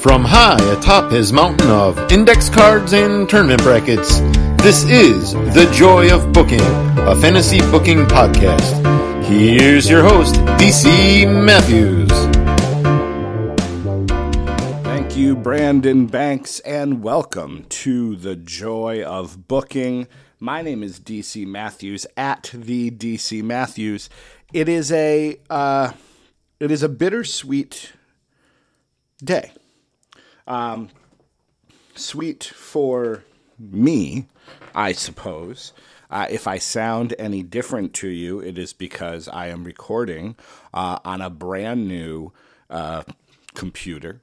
From high atop his mountain of index cards and tournament brackets, this is The Joy of Booking, a fantasy booking podcast. Here's your host, DC Matthews. Thank you, Brandon Banks, and welcome to The Joy of Booking. My name is DC Matthews at the DC Matthews. It is a uh, it is a bittersweet day. Um, sweet for me, I suppose. Uh, if I sound any different to you, it is because I am recording uh, on a brand new uh, computer.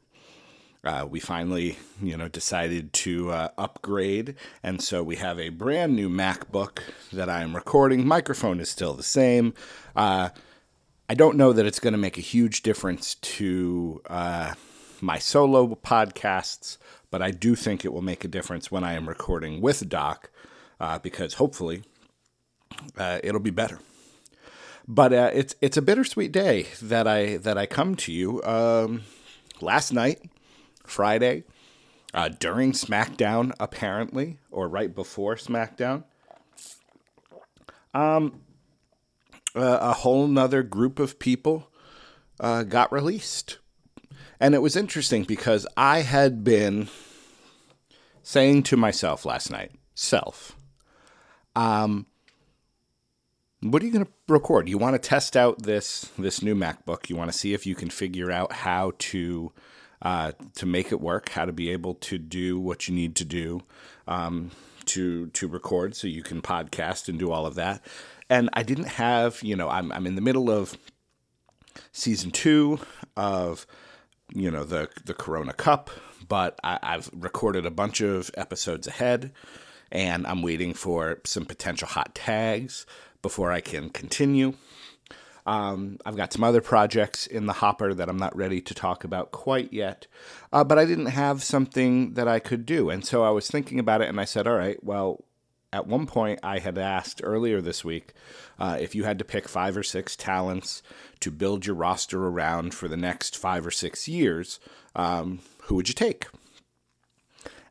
Uh, we finally, you know, decided to uh, upgrade, and so we have a brand new MacBook that I am recording. Microphone is still the same. Uh, I don't know that it's going to make a huge difference to my solo podcasts, but I do think it will make a difference when I am recording with Doc uh, because hopefully uh, it'll be better. But uh, it's it's a bittersweet day that I that I come to you. Um, last night, Friday, uh, during SmackDown, apparently, or right before SmackDown, um, a whole nother group of people uh, got released. And it was interesting because I had been saying to myself last night, self, um, what are you going to record? You want to test out this this new MacBook. You want to see if you can figure out how to uh, to make it work, how to be able to do what you need to do um, to to record, so you can podcast and do all of that. And I didn't have, you know, I'm I'm in the middle of season two of you know the the Corona Cup, but I, I've recorded a bunch of episodes ahead, and I'm waiting for some potential hot tags before I can continue. Um, I've got some other projects in the hopper that I'm not ready to talk about quite yet, uh, but I didn't have something that I could do. And so I was thinking about it and I said, all right, well, at one point I had asked earlier this week uh, if you had to pick five or six talents to build your roster around for the next five or six years, um, who would you take?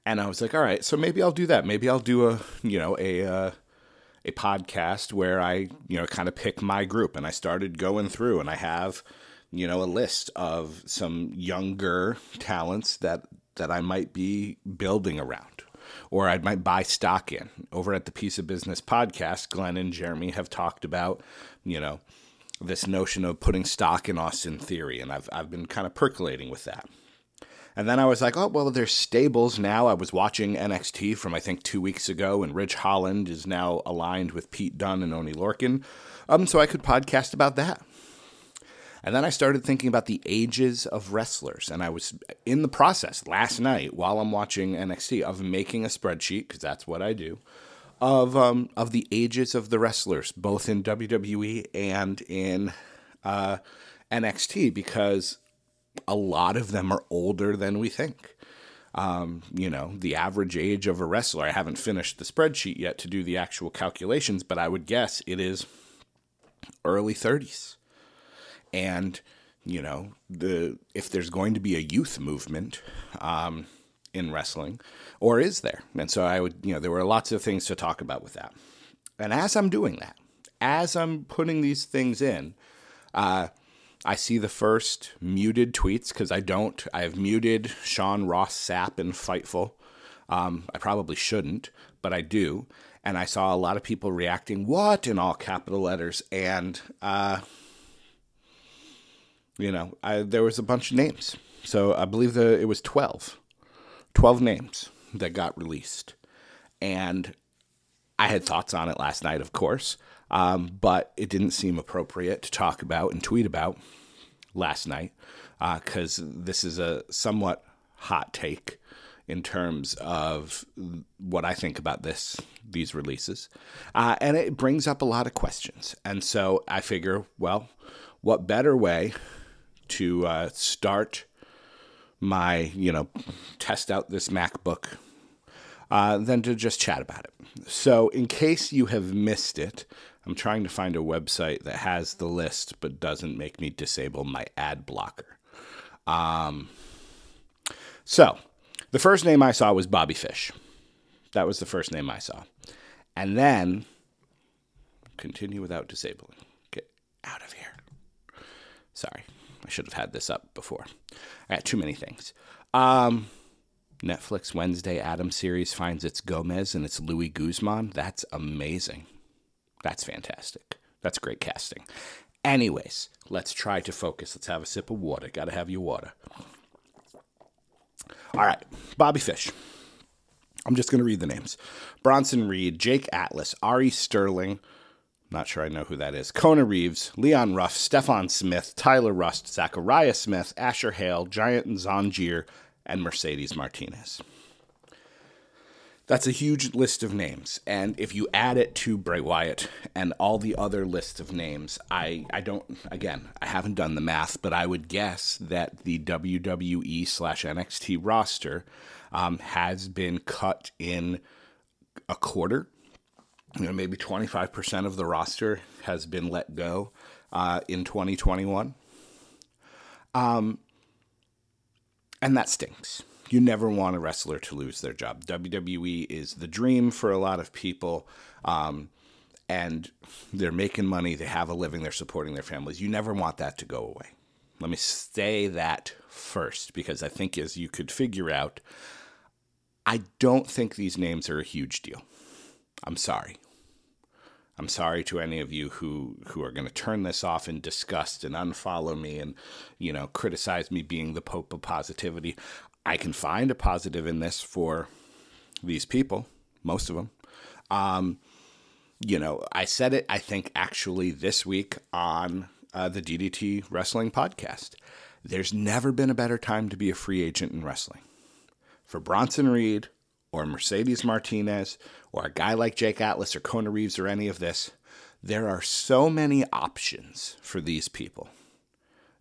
And I was like, all right, so maybe I'll do that. Maybe I'll do a, you know, a, uh, a podcast where I, you know, kind of pick my group. And I started going through and I have, you know, a list of some younger talents that, that I might be building around or I might buy stock in. Over at the Piece of Business podcast, Glenn and Jeremy have talked about, you know, this notion of putting stock in Austin Theory, and I've I've been kind of percolating with that. And then I was like, oh well, there's stables now. I was watching NXT from I think two weeks ago, and Ridge Holland is now aligned with Pete Dunne and Oni Lorcan, um, so I could podcast about that. And then I started thinking about the ages of wrestlers, and I was in the process last night while I'm watching NXT of making a spreadsheet because that's what I do of um, of the ages of the wrestlers, both in WWE and in uh, NXT, because a lot of them are older than we think. Um, you know, the average age of a wrestler. I haven't finished the spreadsheet yet to do the actual calculations, but I would guess it is early 30s. And you know, the if there's going to be a youth movement, um, in wrestling, or is there? And so I would, you know, there were lots of things to talk about with that. And as I'm doing that, as I'm putting these things in, uh, I see the first muted tweets because I don't. I have muted Sean Ross Sapp and Fightful. Um, I probably shouldn't, but I do. And I saw a lot of people reacting, what, in all capital letters. And, uh, you know, I, there was a bunch of names. So I believe the, it was 12 12 names that got released. And I had thoughts on it last night, of course, um, but it didn't seem appropriate to talk about and tweet about last night because uh, this is a somewhat hot take in terms of what I think about this these releases, uh, and it brings up a lot of questions. And so I figure, well, what better way to uh, start my, you know, test out this MacBook uh, than to just chat about it. So, in case you have missed it, I'm trying to find a website that has the list but doesn't make me disable my ad blocker. Um, So, the first name I saw was Bobby Fish. That was the first name I saw. And then, continue without disabling. Get out of here. Sorry, I should have had this up before. I got too many things. Um, Netflix Wednesday Addams series finds its Gomez and it's Louis Guzman. That's amazing. That's fantastic. That's great casting. Anyways, let's try to focus. Let's have a sip of water. Got to have your water. All right, Bobby Fish. I'm just going to read the names Bronson Reed, Jake Atlas, Ari Sterling. Not sure I know who that is. Kona Reeves, Leon Ruff, Stephon Smith, Tyler Rust, Zechariah Smith, Asher Hale, Giant Zanjeer, and Mercedes Martinez. That's a huge list of names. And if you add it to Bray Wyatt and all the other lists of names, I, I don't, again, I haven't done the math, but I would guess that the WWE slash NXT roster um, has been cut in a quarter. You know, maybe 25% of the roster has been let go uh, in 2021. Um, and that stinks you never want a wrestler to lose their job. WWE is the dream for a lot of people. Um, and they're making money, they have a living, they're supporting their families. You never want that to go away. Let me say that first because I think, as you could figure out, I don't think these names are a huge deal. I'm sorry. I'm sorry to any of you who who are going to turn this off in disgust and unfollow me and you know criticize me being the pope of positivity. I can find a positive in this for these people, most of them. Um, you know, I said it, I think, actually this week on uh, the DDT Wrestling Podcast. There's never been a better time to be a free agent in wrestling. For Bronson Reed or Mercedes Martinez or a guy like Jake Atlas or Kona Reeves or any of this, there are so many options for these people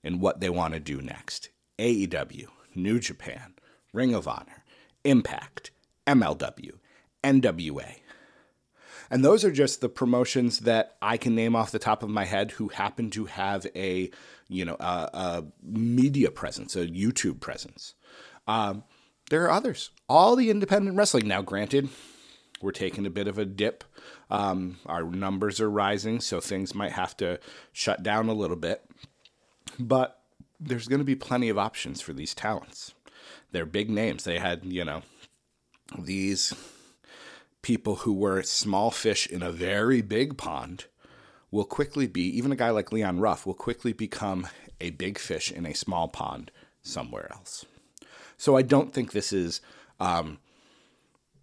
in what they want to do next. AEW, New Japan, Ring of Honor, Impact, MLW, NWA. And those are just the promotions that I can name off the top of my head who happen to have a, you know, a, a media presence, a YouTube presence. Um, there are others. All the independent wrestling. Now, granted, we're taking a bit of a dip. Um, our numbers are rising, so things might have to shut down a little bit. But there's going to be plenty of options for these talents. They're big names. They had, you know, these people who were small fish in a very big pond will quickly be, even a guy like Leon Ruff will quickly become a big fish in a small pond somewhere else. So I don't think this is, um,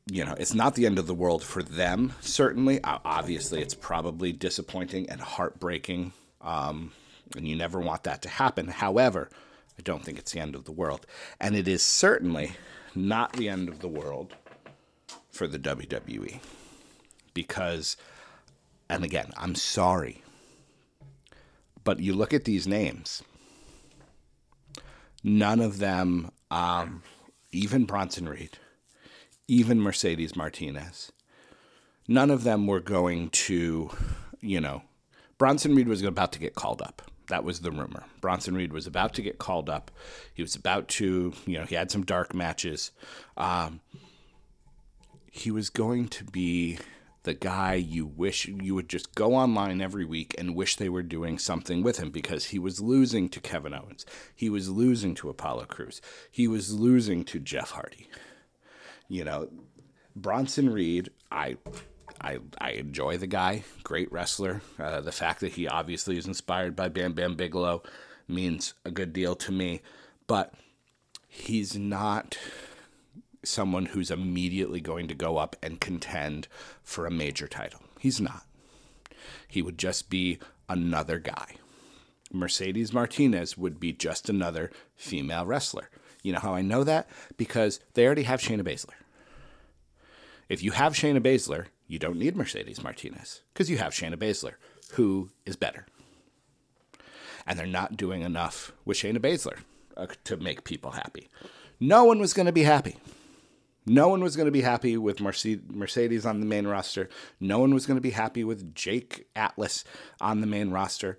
you know, it's not the end of the world for them, certainly. Obviously, it's probably disappointing and heartbreaking um, and you never want that to happen. However, I don't think it's the end of the world. And it is certainly not the end of the world for the WWE. Because, and again, I'm sorry, but you look at these names, none of them, um, even Bronson Reed, even Mercedes Martinez, none of them were going to, you know, Bronson Reed was about to get called up. That was the rumor. Bronson Reed was about to get called up. He was about to, you know, he had some dark matches. Um, he was going to be the guy you wish you would just go online every week and wish they were doing something with him because he was losing to Kevin Owens. He was losing to Apollo Crews. He was losing to Jeff Hardy. You know, Bronson Reed, I I, I enjoy the guy, great wrestler. Uh, the fact that he obviously is inspired by Bam Bam Bigelow means a good deal to me, but he's not someone who's immediately going to go up and contend for a major title. He's not. He would just be another guy. Mercedes Martinez would be just another female wrestler. You know how I know that? Because they already have Shayna Baszler. If you have Shayna Baszler, you don't need Mercedes Martinez because you have Shayna Baszler, who is better. And they're not doing enough with Shayna Baszler uh, to make people happy. No one was going to be happy. No one was going to be happy with Mercedes on the main roster. No one was going to be happy with Jake Atlas on the main roster.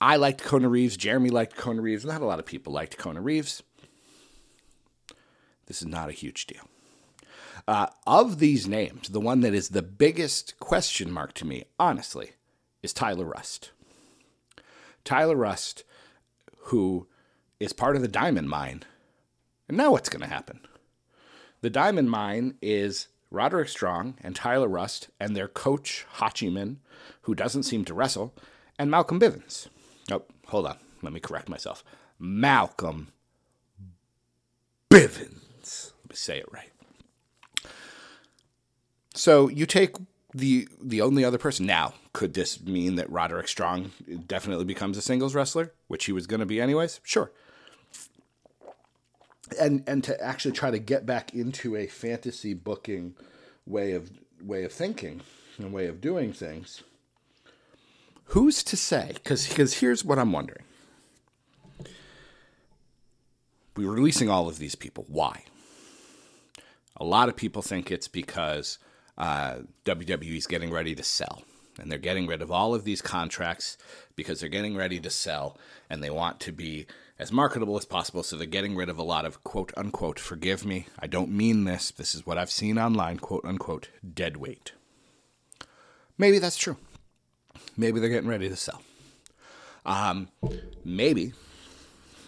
I liked Kona Reeves. Jeremy liked Kona Reeves. Not a lot of people liked Kona Reeves. This is not a huge deal. Uh, of these names, the one that is the biggest question mark to me, honestly, is Tyler Rust. Tyler Rust, who is part of the Diamond Mine. And now what's going to happen? The Diamond Mine is Roderick Strong and Tyler Rust and their coach, Hachiman, who doesn't seem to wrestle, and Malcolm Bivens. Oh, hold on. Let me correct myself. Malcolm Bivens. Let me say it right. So you take the the only other person now. Could this mean that Roderick Strong definitely becomes a singles wrestler, which he was going to be anyways? Sure. And and to actually try to get back into a fantasy booking way of way of thinking and way of doing things. Who's to say? Because because here's what I'm wondering. We're releasing all of these people. Why? A lot of people think it's because uh, WWE is getting ready to sell. And they're getting rid of all of these contracts because they're getting ready to sell and they want to be as marketable as possible. So they're getting rid of a lot of quote unquote, forgive me, I don't mean this. This is what I've seen online, quote unquote, dead weight. Maybe that's true. Maybe they're getting ready to sell. Um, maybe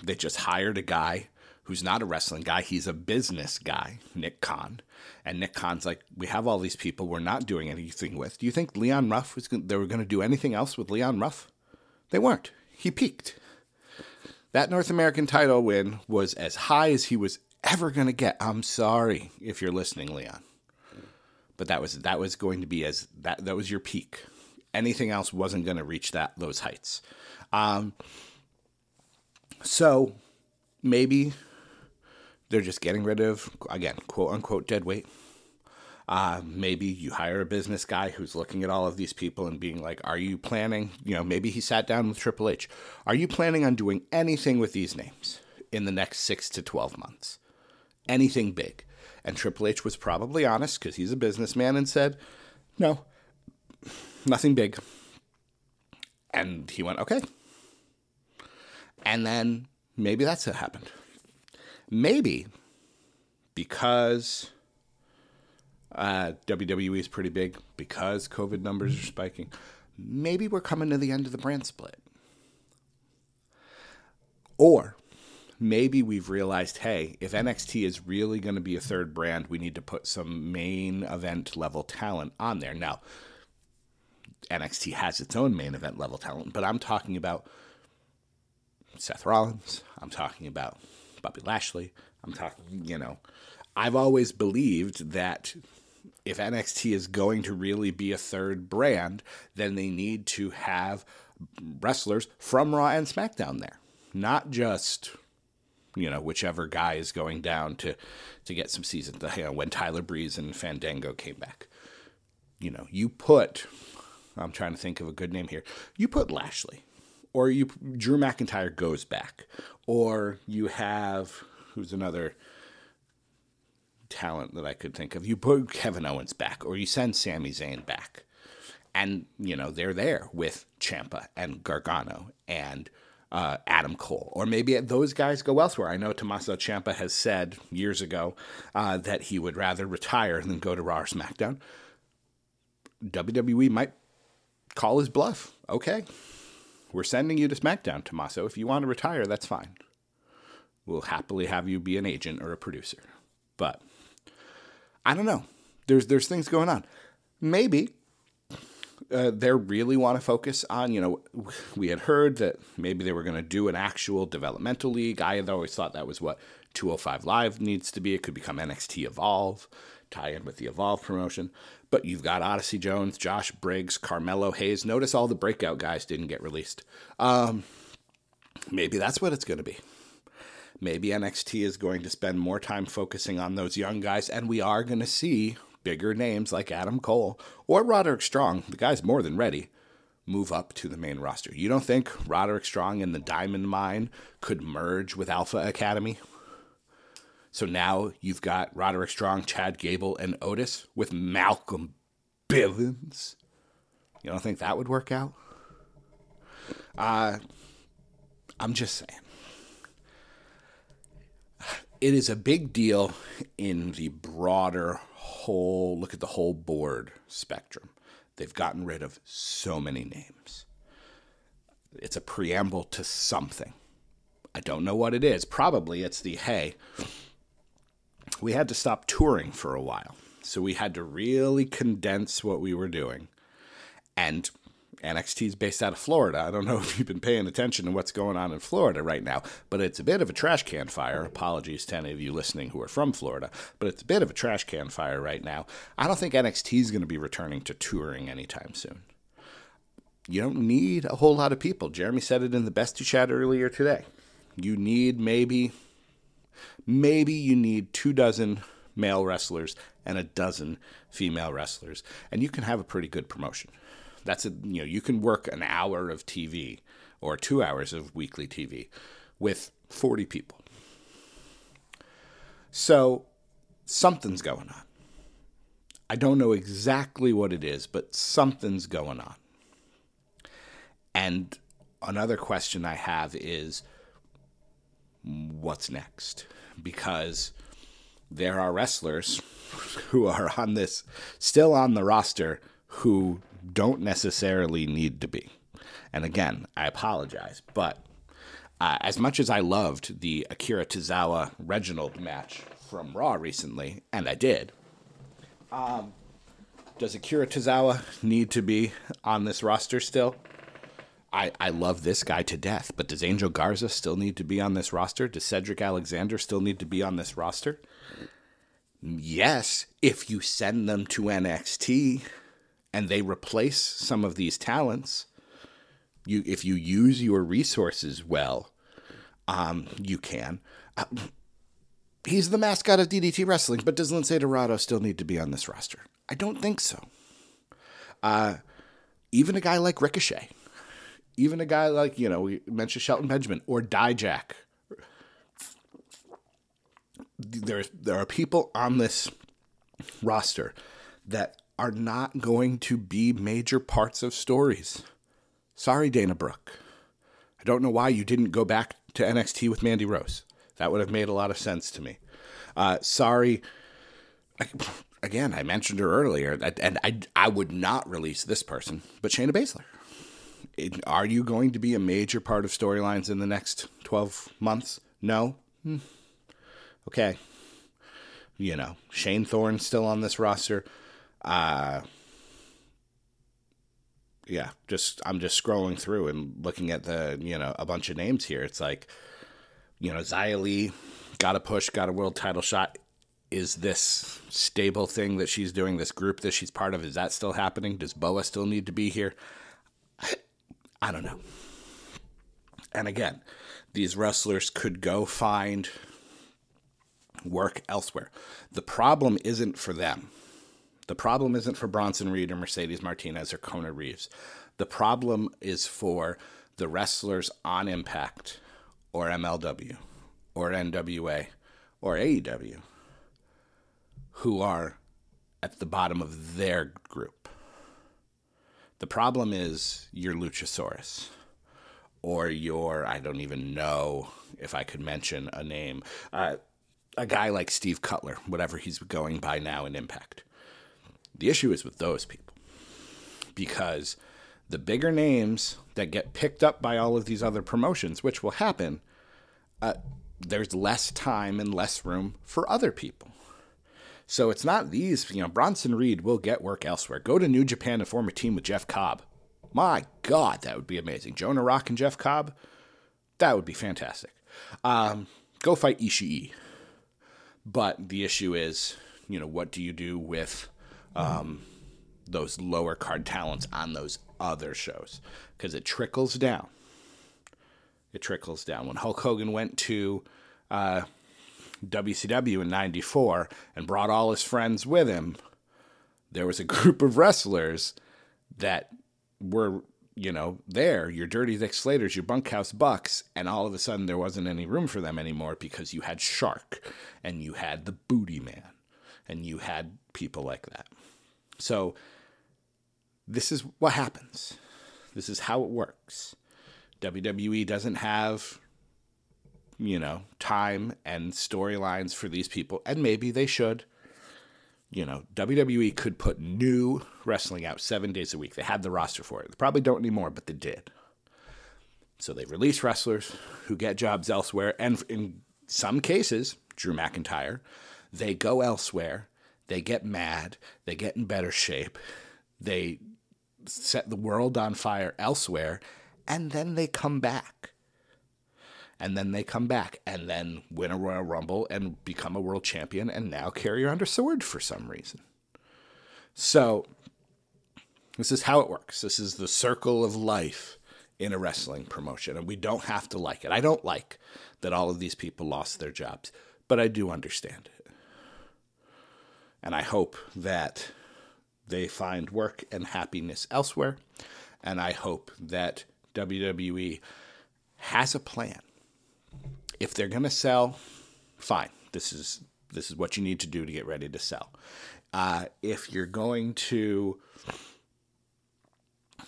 they just hired a guy who's not a wrestling guy. He's a business guy, Nick Khan. And Nick Khan's like, we have all these people we're not doing anything with. Do you think Leon Ruff was they were going to do anything else with Leon Ruff? They weren't. He peaked. That North American title win was as high as he was ever going to get. I'm sorry if you're listening, Leon. But that was that was going to be as that that was your peak. Anything else wasn't going to reach that those heights. Um, so maybe they're just getting rid of, again, quote unquote, dead weight. Uh, maybe you hire a business guy who's looking at all of these people and being like, Are you planning? You know, maybe he sat down with Triple H. Are you planning on doing anything with these names in the next six to 12 months? Anything big? And Triple H was probably honest because he's a businessman and said, No, nothing big. And he went, Okay. And then maybe that's what happened. Maybe because uh, WWE is pretty big, because COVID numbers are spiking, maybe we're coming to the end of the brand split. Or maybe we've realized hey, if NXT is really going to be a third brand, we need to put some main event level talent on there. Now, NXT has its own main event level talent, but I'm talking about Seth Rollins. I'm talking about Bobby Lashley. I'm talking, you know, I've always believed that if NXT is going to really be a third brand, then they need to have wrestlers from Raw and SmackDown there, not just you know whichever guy is going down to to get some season. You know, when Tyler Breeze and Fandango came back, you know, you put. I'm trying to think of a good name here. You put Lashley or you Drew McIntyre goes back, or you have who's another talent that I could think of. You put Kevin Owens back, or you send Sami Zayn back, and you know they're there with Ciampa and Gargano and uh, Adam Cole, or maybe those guys go elsewhere. I know Tommaso Ciampa has said years ago uh, that he would rather retire than go to Raw or SmackDown. WWE might call his bluff. Okay, we're sending you to SmackDown, Tommaso. If you want to retire, that's fine. We'll happily have you be an agent or a producer. But I don't know. There's there's things going on. Maybe uh, they really want to focus on, you know, we had heard that maybe they were going to do an actual developmental league. I had always thought that was what 205 Live needs to be. It could become NXT Evolve, tie in with the Evolve promotion. But you've got Odyssey Jones, Josh Briggs, Carmelo Hayes. Notice all the breakout guys didn't get released. Um, maybe that's what it's going to be. Maybe NXT is going to spend more time focusing on those young guys, and we are going to see bigger names like Adam Cole or Roderick Strong, the guy's more than ready, move up to the main roster. You don't think Roderick Strong and the Diamond Mine could merge with Alpha Academy? So now you've got Roderick Strong, Chad Gable, and Otis with Malcolm Bivens. You don't think that would work out? Uh, I'm just saying. It is a big deal in the broader whole look at the whole board spectrum. They've gotten rid of so many names. It's a preamble to something. I don't know what it is. Probably it's the hey, we had to stop touring for a while. So we had to really condense what we were doing. And NXT is based out of Florida. I don't know if you've been paying attention to what's going on in Florida right now, but it's a bit of a trash can fire. Apologies to any of you listening who are from Florida, but it's a bit of a trash can fire right now. I don't think NXT is going to be returning to touring anytime soon. You don't need a whole lot of people. Jeremy said it in the best to chat earlier today. You need maybe, maybe you need two dozen male wrestlers and a dozen female wrestlers, and you can have a pretty good promotion. That's a you know you can work an hour of TV or two hours of weekly TV with 40 people. So something's going on. I don't know exactly what it is, but something's going on. And another question I have is what's next? Because there are wrestlers who are on this, still on the roster, who don't necessarily need to be. And again, I apologize, but uh, as much as I loved the Akira Tozawa Reginald match from Raw recently, and I did, um, does Akira Tozawa need to be on this roster still? I, I love this guy to death, but does Angel Garza still need to be on this roster? Does Cedric Alexander still need to be on this roster? Yes, if you send them to NXT and they replace some of these talents, you if you use your resources well, um, you can. Uh, he's the mascot of DDT Wrestling, but does Lince Dorado still need to be on this roster? I don't think so. Uh, even a guy like Ricochet, even a guy like you know we mentioned Shelton Benjamin or Dijak. There, there are people on this roster that are not going to be major parts of stories. Sorry, Dana Brooke. I don't know why you didn't go back to NXT with Mandy Rose. That would have made a lot of sense to me. Uh, sorry. Again, I mentioned her earlier, and I, I would not release this person, but Shayna Baszler. It, are you going to be a major part of storylines in the next 12 months? No? Hmm. Okay. You know, Shane Thorne still on this roster uh yeah, just I'm just scrolling through and looking at the you know a bunch of names here. It's like, you know, Xia Li got a push, got a world title shot. Is this stable thing that she's doing, this group that she's part of, is that still happening? Does Boa still need to be here? I don't know. And again, these wrestlers could go find work elsewhere. The problem isn't for them the problem isn't for Bronson Reed or Mercedes Martinez or Kona Reeves. The problem is for the wrestlers on Impact or MLW or NWA or AEW who are at the bottom of their group. The problem is your Luchasaurus or your, I don't even know if I could mention a name, uh, a guy like Steve Cutler, whatever he's going by now in Impact. The issue is with those people because the bigger names that get picked up by all of these other promotions, which will happen, uh, there's less time and less room for other people. So it's not these, you know, Bronson Reed will get work elsewhere. Go to New Japan and form a team with Jeff Cobb. My God, that would be amazing. Jonah Rock and Jeff Cobb, that would be fantastic. Um, go fight Ishii. But the issue is, you know, what do you do with um, those lower card talents on those other shows because it trickles down. It trickles down. When Hulk Hogan went to uh, WCW in '94 and brought all his friends with him, there was a group of wrestlers that were, you know, there, your Dirty Dick Slaters, your Bunkhouse Bucks, and all of a sudden there wasn't any room for them anymore because you had Shark and you had the Booty Man and you had people like that. So, this is what happens. This is how it works. WWE doesn't have you know, time and storylines for these people, and maybe they should. You know, WWE could put new wrestling out seven days a week. They had the roster for it. They probably don't anymore, but they did. So they release wrestlers who get jobs elsewhere, and in some cases, Drew McIntyre, they go elsewhere, they get mad, they get in better shape, they set the world on fire elsewhere, and then they come back. And then they come back and then win a Royal Rumble and become a world champion and now carry under sword for some reason. So, this is how it works. This is the circle of life in a wrestling promotion, and we don't have to like it. I don't like that all of these people lost their jobs, but I do understand it. And I hope that they find work and happiness elsewhere. And I hope that WWE has a plan. If they're going to sell, fine. This is this is what you need to do to get ready to sell. Uh, if you're going to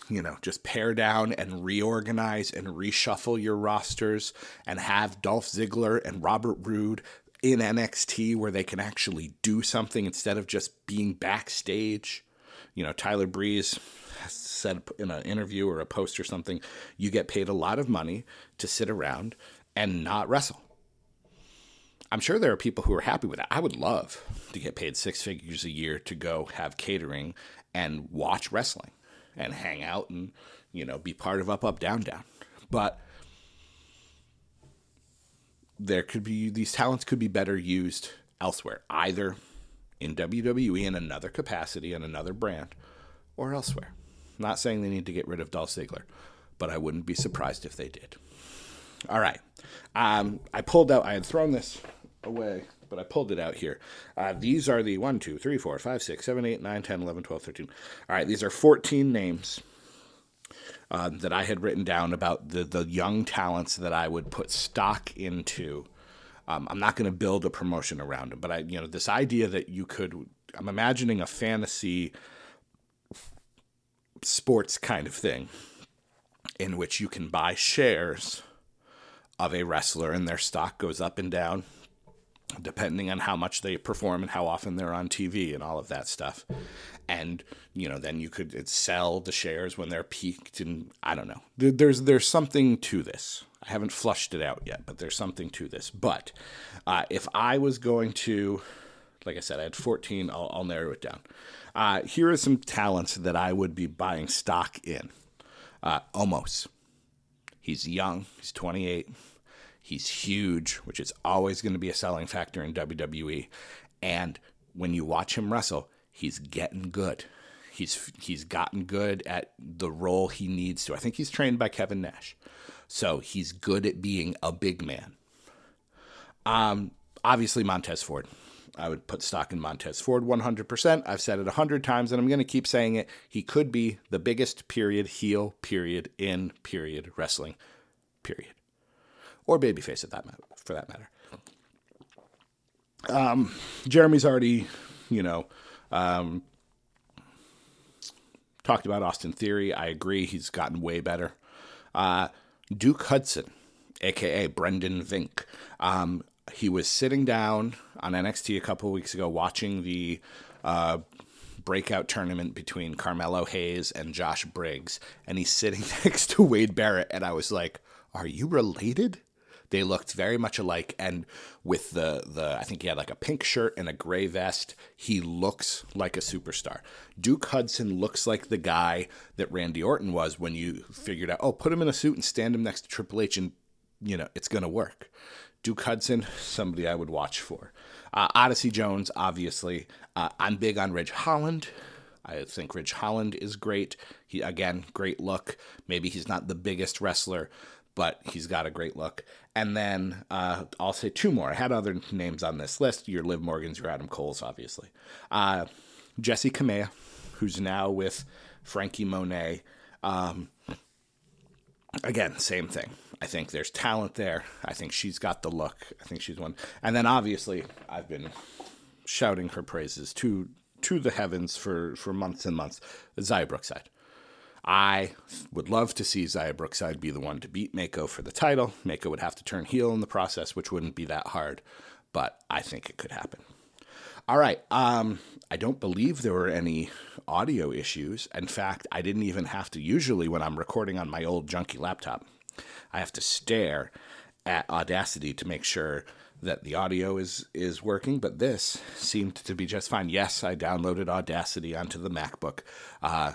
you know, just pare down and reorganize and reshuffle your rosters and have Dolph Ziggler and Robert Roode in NXT where they can actually do something instead of just being backstage. You know, Tyler Breeze said in an interview or a post or something, you get paid a lot of money to sit around and not wrestle. I'm sure there are people who are happy with that. I would love to get paid six figures a year to go have catering and watch wrestling and hang out and you know be part of up up down down but there could be these talents could be better used elsewhere either in WWE in another capacity in another brand or elsewhere not saying they need to get rid of Dolph Ziggler but I wouldn't be surprised if they did all right um, I pulled out I had thrown this away but I pulled it out here. Uh, these are the 1, 2, 3, 4, 5, 6, 7, 8, 9, 10, 11, 12, 13. All right, these are 14 names uh, that I had written down about the, the young talents that I would put stock into. Um, I'm not going to build a promotion around them, but I, you know, this idea that you could, I'm imagining a fantasy sports kind of thing in which you can buy shares of a wrestler and their stock goes up and down depending on how much they perform and how often they're on TV and all of that stuff. And you know, then you could sell the shares when they're peaked, and I don't know. There's there's something to this. I haven't flushed it out yet, but there's something to this. But uh, if I was going to, like I said, I had 14. I'll, I'll narrow it down. Uh, here are some talents that I would be buying stock in. Uh, Omos. He's young. He's 28 He's huge, which is always going to be a selling factor in WWE. And when you watch him wrestle, he's getting good. He's he's gotten good at the role he needs to. I think he's trained by Kevin Nash. So he's good at being a big man. Um, obviously Montez Ford. I would put stock in Montez Ford 100%. I've said it 100 times and I'm going to keep saying it. He could be the biggest period heel period in period wrestling period or babyface at that matter, for that matter. Um, Jeremy's already, you know, um, talked about Austin Theory. I agree. He's gotten way better. Uh, Duke Hudson, aka Brendan Vink. Um, he was sitting down on NXT a couple weeks ago watching the uh, breakout tournament between Carmelo Hayes and Josh Briggs, and he's sitting next to Wade Barrett, and I was like, "Are you related?" They looked very much alike, and with the the I think he had like a pink shirt and a gray vest. He looks like a superstar. Duke Hudson looks like the guy that Randy Orton was when you figured out, oh, put him in a suit and stand him next to Triple H, and you know it's gonna work. Duke Hudson, somebody I would watch for. Uh, Odyssey Jones, obviously. Uh, I'm big on Ridge Holland. I think Ridge Holland is great. He again, great look. Maybe he's not the biggest wrestler, but he's got a great look. And then uh, I'll say two more. I had other names on this list. Your Liv Morgans, your Adam Cole's, obviously. Uh, Jessi Kamea, who's now with Frankie Monet. Um, again, same thing. I think there's talent there. I think she's got the look. I think she's one. And then obviously, I've been shouting her praises to to the heavens for for months and months. Xia Brookside. I would love to see Xia Brookside be the one to beat Meiko for the title. Meiko would have to turn heel in the process, which wouldn't be that hard, but I think it could happen. All right. Um, I don't believe there were any audio issues. In fact, I didn't even have to. Usually, when I'm recording on my old junky laptop, I have to stare at Audacity to make sure that the audio is is working. But this seemed to be just fine. Yes, I downloaded Audacity onto the MacBook. Uh,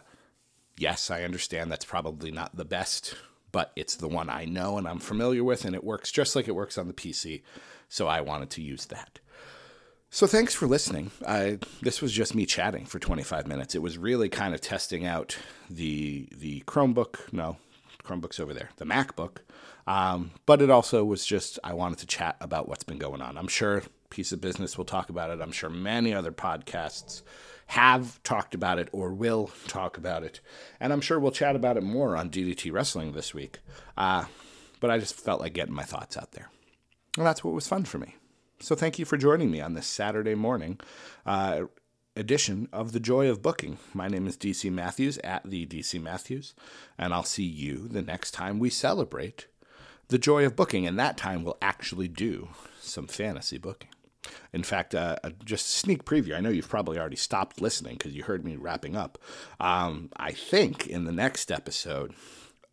yes, I understand that's probably not the best, but it's the one I know and I'm familiar with, and it works just like it works on the PC. So I wanted to use that. So thanks for listening. I, this was just me chatting for 25 minutes. It was really kind of testing out the the Chromebook. No, Chromebook's over there. The MacBook. Um, but it also was just I wanted to chat about what's been going on. I'm sure Piece of Business will talk about it. I'm sure many other podcasts have talked about it or will talk about it. And I'm sure we'll chat about it more on DDT Wrestling this week. Uh, but I just felt like getting my thoughts out there. And that's what was fun for me. So thank you for joining me on this Saturday morning uh, edition of The Joy of Booking. My name is DC Matthews at the DC Matthews, and I'll see you the next time we celebrate the joy of booking. And that time we'll actually do some fantasy booking. In fact, uh, uh just sneak preview. I know you've probably already stopped listening because you heard me wrapping up. Um, I think in the next episode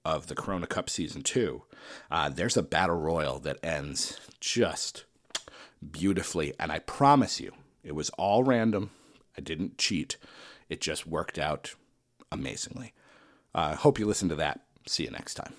of the Corona Cup Season 2, uh, there's a battle royal that ends just beautifully. And I promise you, it was all random. I didn't cheat. It just worked out amazingly. I uh, hope you listen to that. See you next time.